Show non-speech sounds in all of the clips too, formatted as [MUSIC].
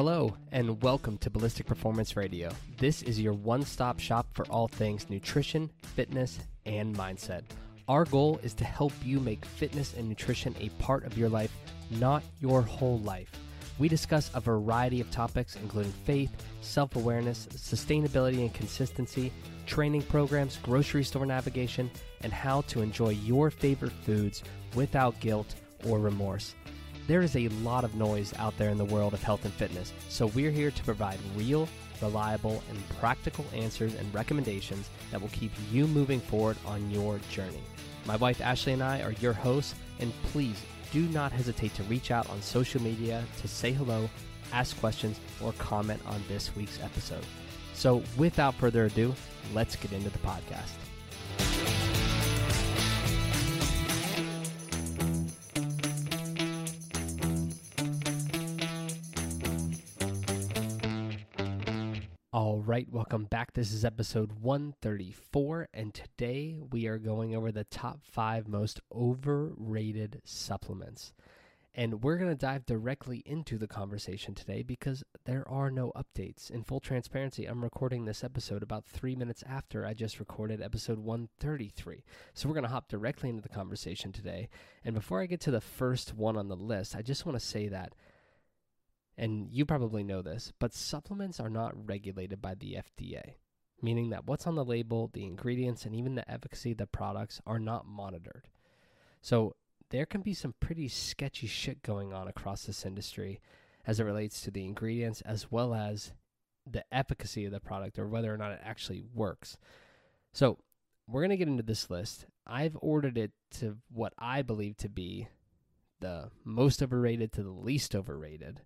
Hello, and welcome to Ballistic Performance Radio. This is your one stop shop for all things nutrition, fitness, and mindset. Our goal is to help you make fitness and nutrition a part of your life, not your whole life. We discuss a variety of topics, including faith, self awareness, sustainability and consistency, training programs, grocery store navigation, and how to enjoy your favorite foods without guilt or remorse. There is a lot of noise out there in the world of health and fitness, so we're here to provide real, reliable, and practical answers and recommendations that will keep you moving forward on your journey. My wife Ashley and I are your hosts, and please do not hesitate to reach out on social media to say hello, ask questions, or comment on this week's episode. So, without further ado, let's get into the podcast. All right, welcome back. This is episode 134, and today we are going over the top five most overrated supplements. And we're going to dive directly into the conversation today because there are no updates. In full transparency, I'm recording this episode about three minutes after I just recorded episode 133. So we're going to hop directly into the conversation today. And before I get to the first one on the list, I just want to say that and you probably know this, but supplements are not regulated by the FDA, meaning that what's on the label, the ingredients, and even the efficacy of the products are not monitored. So there can be some pretty sketchy shit going on across this industry as it relates to the ingredients as well as the efficacy of the product or whether or not it actually works. So we're going to get into this list. I've ordered it to what I believe to be the most overrated to the least overrated.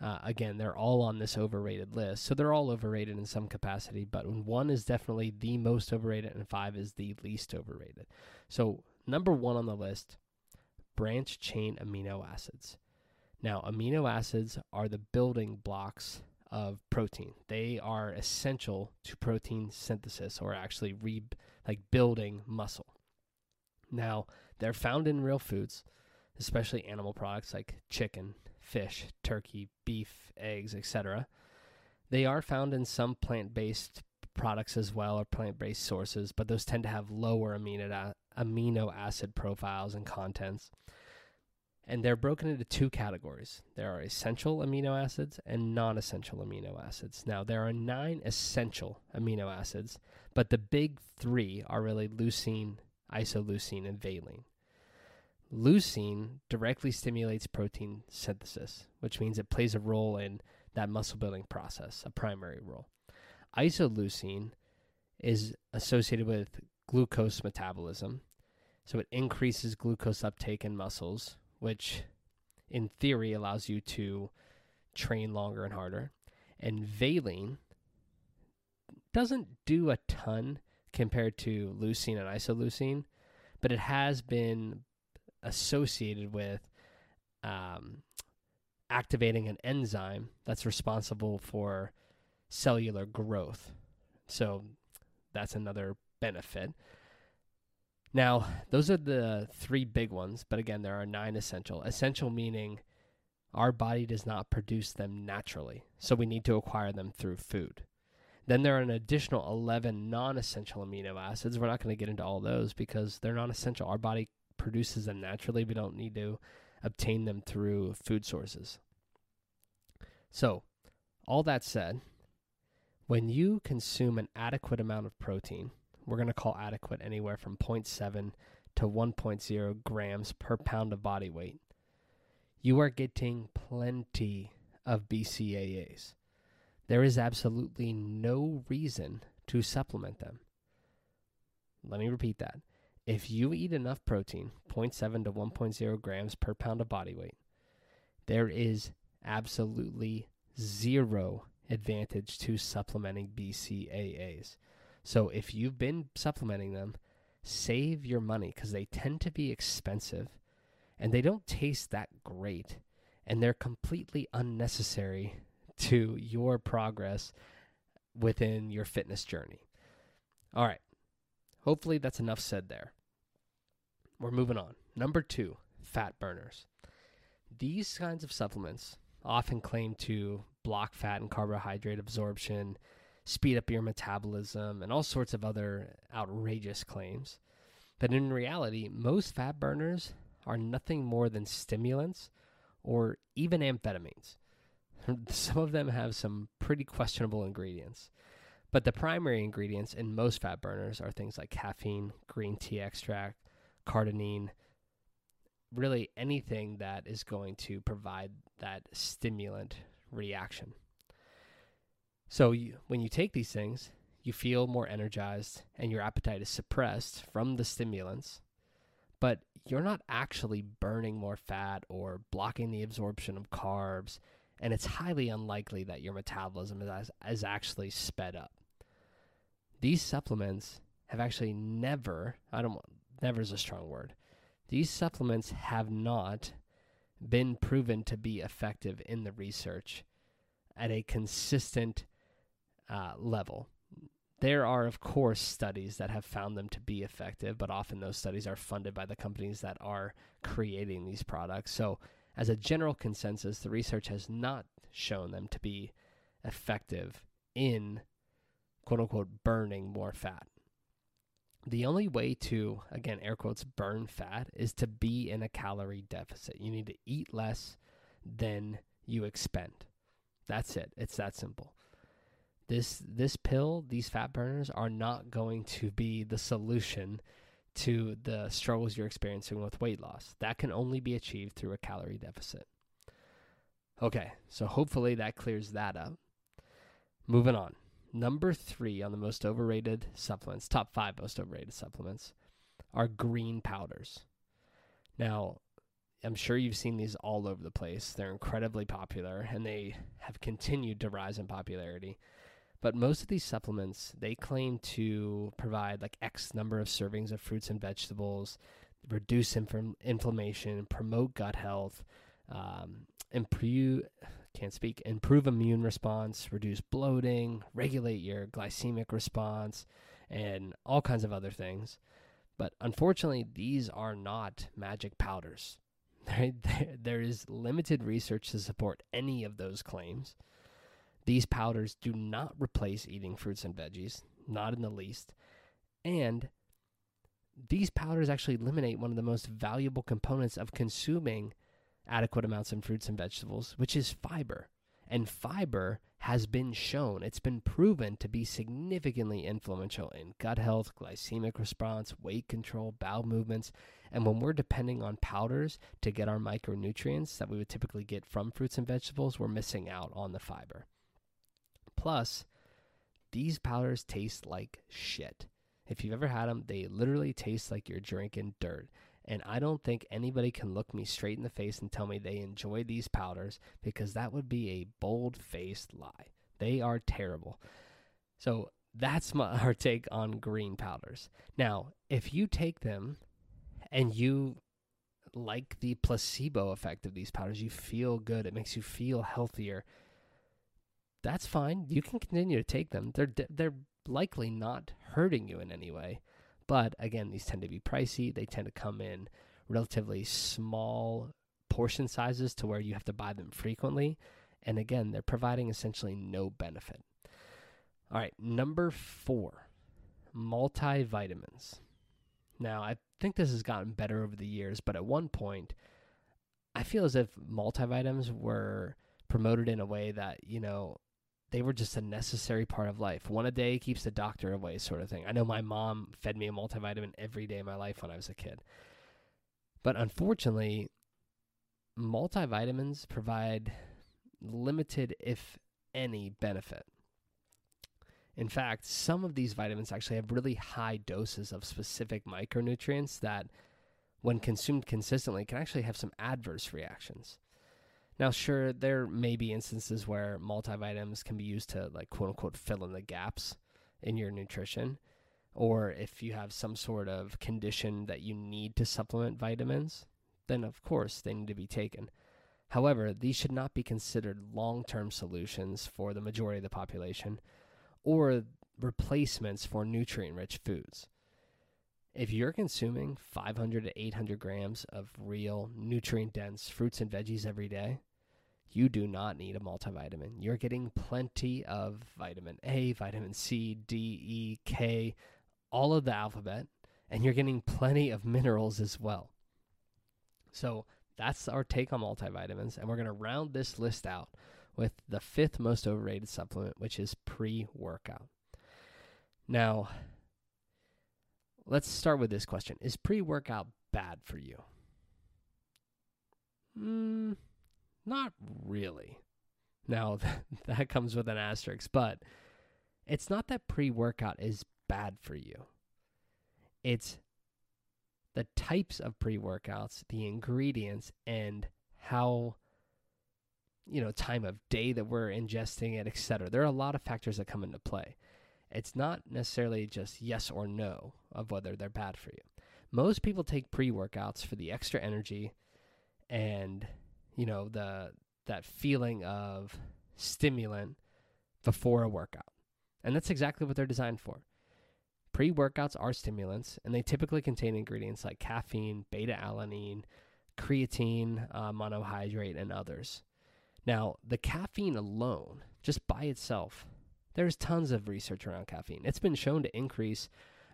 Uh, again, they're all on this overrated list. So they're all overrated in some capacity, but one is definitely the most overrated and five is the least overrated. So, number one on the list branch chain amino acids. Now, amino acids are the building blocks of protein. They are essential to protein synthesis or actually re like building muscle. Now, they're found in real foods, especially animal products like chicken, fish, turkey, beef, eggs, etc. They are found in some plant based products as well, or plant based sources, but those tend to have lower amino, amino acid profiles and contents. And they're broken into two categories there are essential amino acids and non essential amino acids. Now, there are nine essential amino acids, but the big three are really leucine, isoleucine, and valine. Leucine directly stimulates protein synthesis, which means it plays a role in that muscle building process, a primary role. Isoleucine is associated with glucose metabolism, so it increases glucose uptake in muscles, which in theory allows you to train longer and harder. And valine doesn't do a ton compared to leucine and isoleucine, but it has been associated with um, activating an enzyme that's responsible for cellular growth. So that's another benefit. Now, those are the three big ones, but again, there are nine essential. Essential meaning our body does not produce them naturally, so we need to acquire them through food. Then there are an additional 11 non essential amino acids. We're not going to get into all those because they're non essential. Our body produces them naturally. We don't need to obtain them through food sources. So, all that said, when you consume an adequate amount of protein, we're going to call adequate anywhere from 0.7 to 1.0 grams per pound of body weight, you are getting plenty of BCAAs. There is absolutely no reason to supplement them. Let me repeat that. If you eat enough protein, 0.7 to 1.0 grams per pound of body weight, there is absolutely zero advantage to supplementing BCAAs. So if you've been supplementing them, save your money because they tend to be expensive and they don't taste that great and they're completely unnecessary to your progress within your fitness journey. All right. hopefully that's enough said there. We're moving on. Number two, fat burners. These kinds of supplements often claim to block fat and carbohydrate absorption, speed up your metabolism, and all sorts of other outrageous claims. But in reality, most fat burners are nothing more than stimulants or even amphetamines. [LAUGHS] Some of them have some pretty questionable ingredients. But the primary ingredients in most fat burners are things like caffeine, green tea extract, cardenine, really anything that is going to provide that stimulant reaction. So you, when you take these things, you feel more energized and your appetite is suppressed from the stimulants, but you're not actually burning more fat or blocking the absorption of carbs, and it's highly unlikely that your metabolism is, is actually sped up. These supplements have actually never, I don't want, never is a strong word. These supplements have not been proven to be effective in the research at a consistent uh, level. There are, of course, studies that have found them to be effective, but often those studies are funded by the companies that are creating these products. So, as a general consensus, the research has not shown them to be effective in quote unquote burning more fat the only way to, again, air quotes, burn fat is to be in a calorie deficit. You need to eat less than you expend. That's it. It's that simple. This this pill, these fat burners are not going to be the solution to the struggles you're experiencing with weight loss. That can only be achieved through a calorie deficit. Okay, so hopefully that clears that up. Moving on number three on the most overrated supplements, top five most overrated supplements, are green powders. Now, I'm sure you've seen these all over the place. They're incredibly popular and they have continued to rise in popularity. But most of these supplements, they claim to provide like X number of servings of fruits and vegetables, reduce inf- inflammation, promote gut health, um, improve can't speak, improve immune response, reduce bloating, regulate your glycemic response, and all kinds of other things. But unfortunately, these are not magic powders. [LAUGHS] there is limited research to support any of those claims. These powders do not replace eating fruits and veggies, not in the least. And these powders actually eliminate one of the most valuable components of consuming adequate amounts of fruits and vegetables, which is fiber. And fiber has been shown, it's been proven to be significantly influential in gut health, glycemic response, weight control, bowel movements. And when we're depending on powders to get our micronutrients that we would typically get from fruits and vegetables, we're missing out on the fiber. Plus, these powders taste like shit. If you've ever had them, they literally taste like you're drinking dirt. And I don't think anybody can look me straight in the face and tell me they enjoy these powders because that would be a bold faced lie. They are terrible. So that's my, [LAUGHS] our take on green powders. Now, if you take them and you like the placebo effect of these powders, you feel good, it makes you feel healthier. That's fine. You can continue to take them. They're they're likely not hurting you in any way. But again, these tend to be pricey. They tend to come in relatively small portion sizes to where you have to buy them frequently. And again, they're providing essentially no benefit. All right, number four, multivitamins. Now, I think this has gotten better over the years, but at one point, I feel as if multivitamins were promoted in a way that, you know, they were just a necessary part of life. One a day keeps the doctor away, sort of thing. I know my mom fed me a multivitamin every day of my life when I was a kid. But unfortunately, multivitamins provide limited, if any, benefit. In fact, some of these vitamins actually have really high doses of specific micronutrients that, when consumed consistently, can actually have some adverse reactions. Now, sure, there may be instances where multivitamins can be used to, like, quote unquote, fill in the gaps in your nutrition. Or if you have some sort of condition that you need to supplement vitamins, then of course they need to be taken. However, these should not be considered long term solutions for the majority of the population or replacements for nutrient rich foods. If you're consuming 500 to 800 grams of real nutrient dense fruits and veggies every day, you do not need a multivitamin. You're getting plenty of vitamin A, vitamin C, D, E, K, all of the alphabet, and you're getting plenty of minerals as well. So that's our take on multivitamins, and we're going to round this list out with the fifth most overrated supplement, which is pre workout. Now, let's start with this question Is pre workout bad for you? Mm, not really. Now, [LAUGHS] that comes with an asterisk, but it's not that pre workout is bad for you. It's the types of pre workouts, the ingredients, and how, you know, time of day that we're ingesting it, etc. There are a lot of factors that come into play. It's not necessarily just yes or no of whether they're bad for you. Most people take pre workouts for the extra energy and, you know, the that feeling of stimulant before a workout. And that's exactly what they're designed for. Pre workouts are stimulants, and they typically contain ingredients like caffeine, beta alanine, creatine, uh, monohydrate, and others. Now, the caffeine alone, just by itself, there's tons of research around caffeine. It's been shown to increase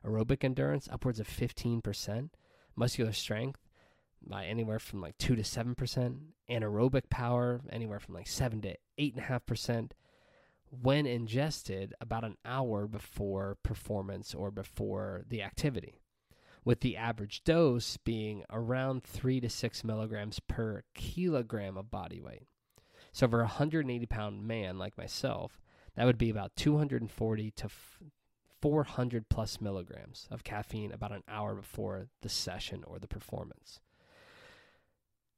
aerobic endurance upwards of 15%, muscular strength by anywhere from like 2 to 7%, anaerobic power anywhere from like 7 to 8.5% when ingested about an hour before performance or before the activity, with the average dose being around 3 to 6 milligrams per kilogram of body weight. So, for a 180 pound man like myself, that would be about 240 to 400 plus milligrams of caffeine about an hour before the session or the performance.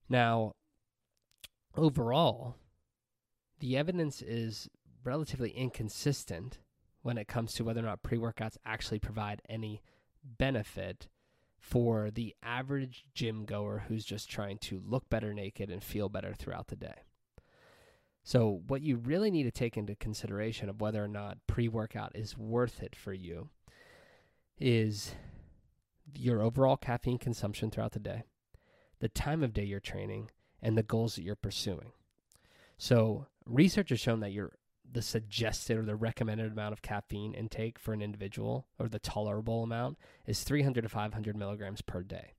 Now, overall, the evidence is relatively inconsistent when it comes to whether or not pre workouts actually provide any benefit for the average gym goer who's just trying to look better naked and feel better throughout the day. So, what you really need to take into consideration of whether or not pre workout is worth it for you is your overall caffeine consumption throughout the day, the time of day you're training, and the goals that you're pursuing. So, research has shown that your the suggested or the recommended amount of caffeine intake for an individual or the tolerable amount is 300 to 500 milligrams per day.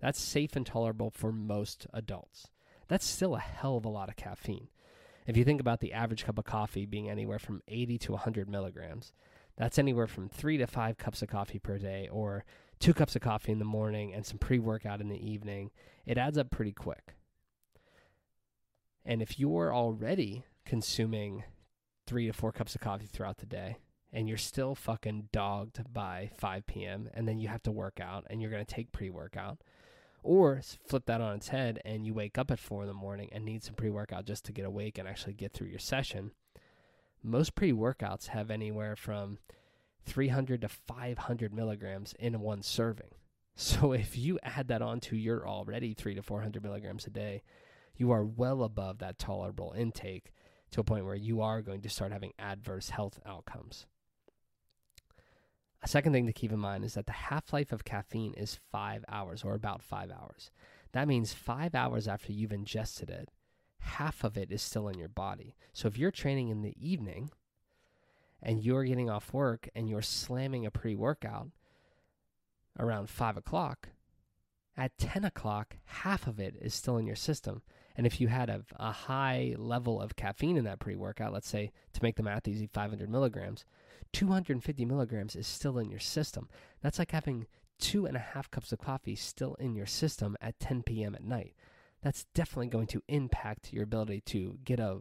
That's safe and tolerable for most adults. That's still a hell of a lot of caffeine. If you think about the average cup of coffee being anywhere from 80 to 100 milligrams, that's anywhere from three to five cups of coffee per day, or two cups of coffee in the morning and some pre workout in the evening. It adds up pretty quick. And if you're already consuming three to four cups of coffee throughout the day, and you're still fucking dogged by 5 p.m., and then you have to work out and you're going to take pre workout, or flip that on its head and you wake up at four in the morning and need some pre workout just to get awake and actually get through your session. Most pre workouts have anywhere from 300 to 500 milligrams in one serving. [LAUGHS] So if you add that on to your already three to 400 milligrams a day, you are well above that tolerable intake to a point where you are going to start having adverse health outcomes. A second thing to keep in mind is that the half life of caffeine is five hours or about five hours. That means five hours after you've ingested it, half of it is still in your body. So if you're training in the evening and you're getting off work and you're slamming a pre workout around five o'clock, at 10 o'clock, half of it is still in your system. And if you had a, a high level of caffeine in that pre workout, let's say to make the math easy, 500 milligrams, 250 milligrams is still in your system. That's like having two and a half cups of coffee still in your system at 10 p.m. at night. That's definitely going to impact your ability to get a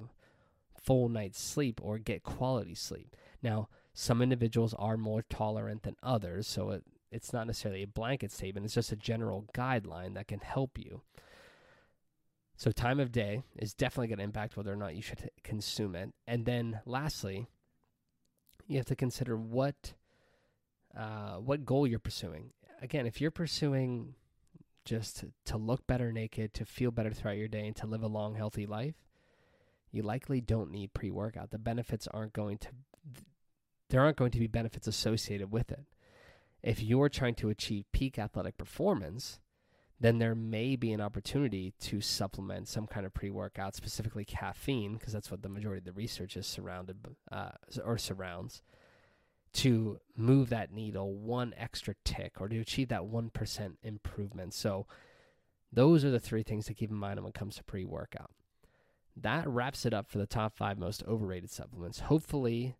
full night's sleep or get quality sleep. Now, some individuals are more tolerant than others, so it, it's not necessarily a blanket statement, it's just a general guideline that can help you. So, time of day is definitely going to impact whether or not you should consume it. And then, lastly, you have to consider what uh, what goal you're pursuing. Again, if you're pursuing just to, look better naked, to feel better throughout your day, and to live a long, healthy life, you likely don't need pre workout. The benefits aren't going to there aren't going to be benefits associated with it. If you're trying to achieve peak athletic performance, then there may be an opportunity to supplement some kind of pre workout, specifically caffeine, because that's what the majority of the research is surrounded uh, or surrounds, to move that needle one extra tick or to achieve that 1% improvement. So, those are the three things to keep in mind when it comes to pre workout. That wraps it up for the top five most overrated supplements. Hopefully,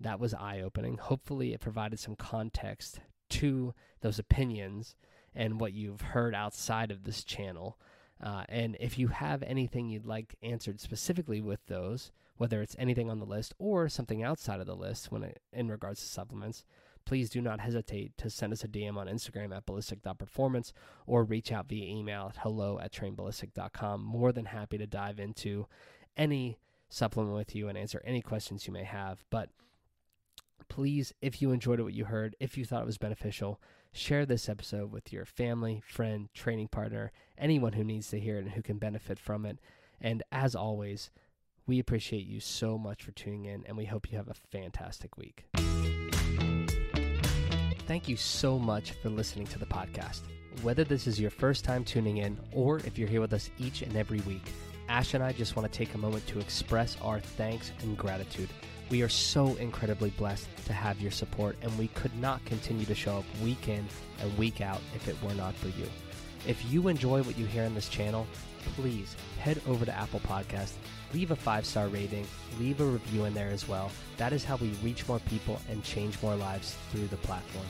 that was eye opening. Hopefully, it provided some context to those opinions and what you've heard outside of this channel. Uh, and if you have anything you'd like answered specifically with those, whether it's anything on the list or something outside of the list when it, in regards to supplements, please do not hesitate to send us a DM on Instagram at ballistic.performance or reach out via email at hello at trainballistic.com. More than happy to dive into any supplement with you and answer any questions you may have. But please, if you enjoyed what you heard, if you thought it was beneficial, share this episode with your family, friend, training partner, anyone who needs to hear it and who can benefit from it. And as always, we appreciate you so much for tuning in, and we hope you have a fantastic week. Thank you so much for listening to the podcast. Whether this is your first time tuning in or if you're here with us each and every week, Ash and I just want to take a moment to express our thanks and gratitude. We are so incredibly blessed to have your support, and we could not continue to show up week in and week out if it were not for you. If you enjoy what you hear on this channel, please head over to Apple Podcast, leave a five star rating, leave a review in there as well. That is how we reach more people and change more lives through the platform.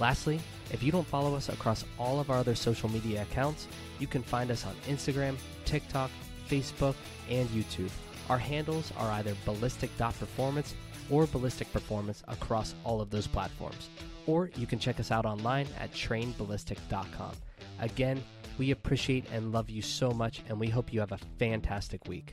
Lastly, if you don't follow us across all of our other social media accounts, you can find us on Instagram, TikTok, Facebook, and YouTube. Our handles are either ballistic.performance or ballistic performance across all of those platforms. Or you can check us out online at trainballistic.com. Again, we appreciate and love you so much, and we hope you have a fantastic week.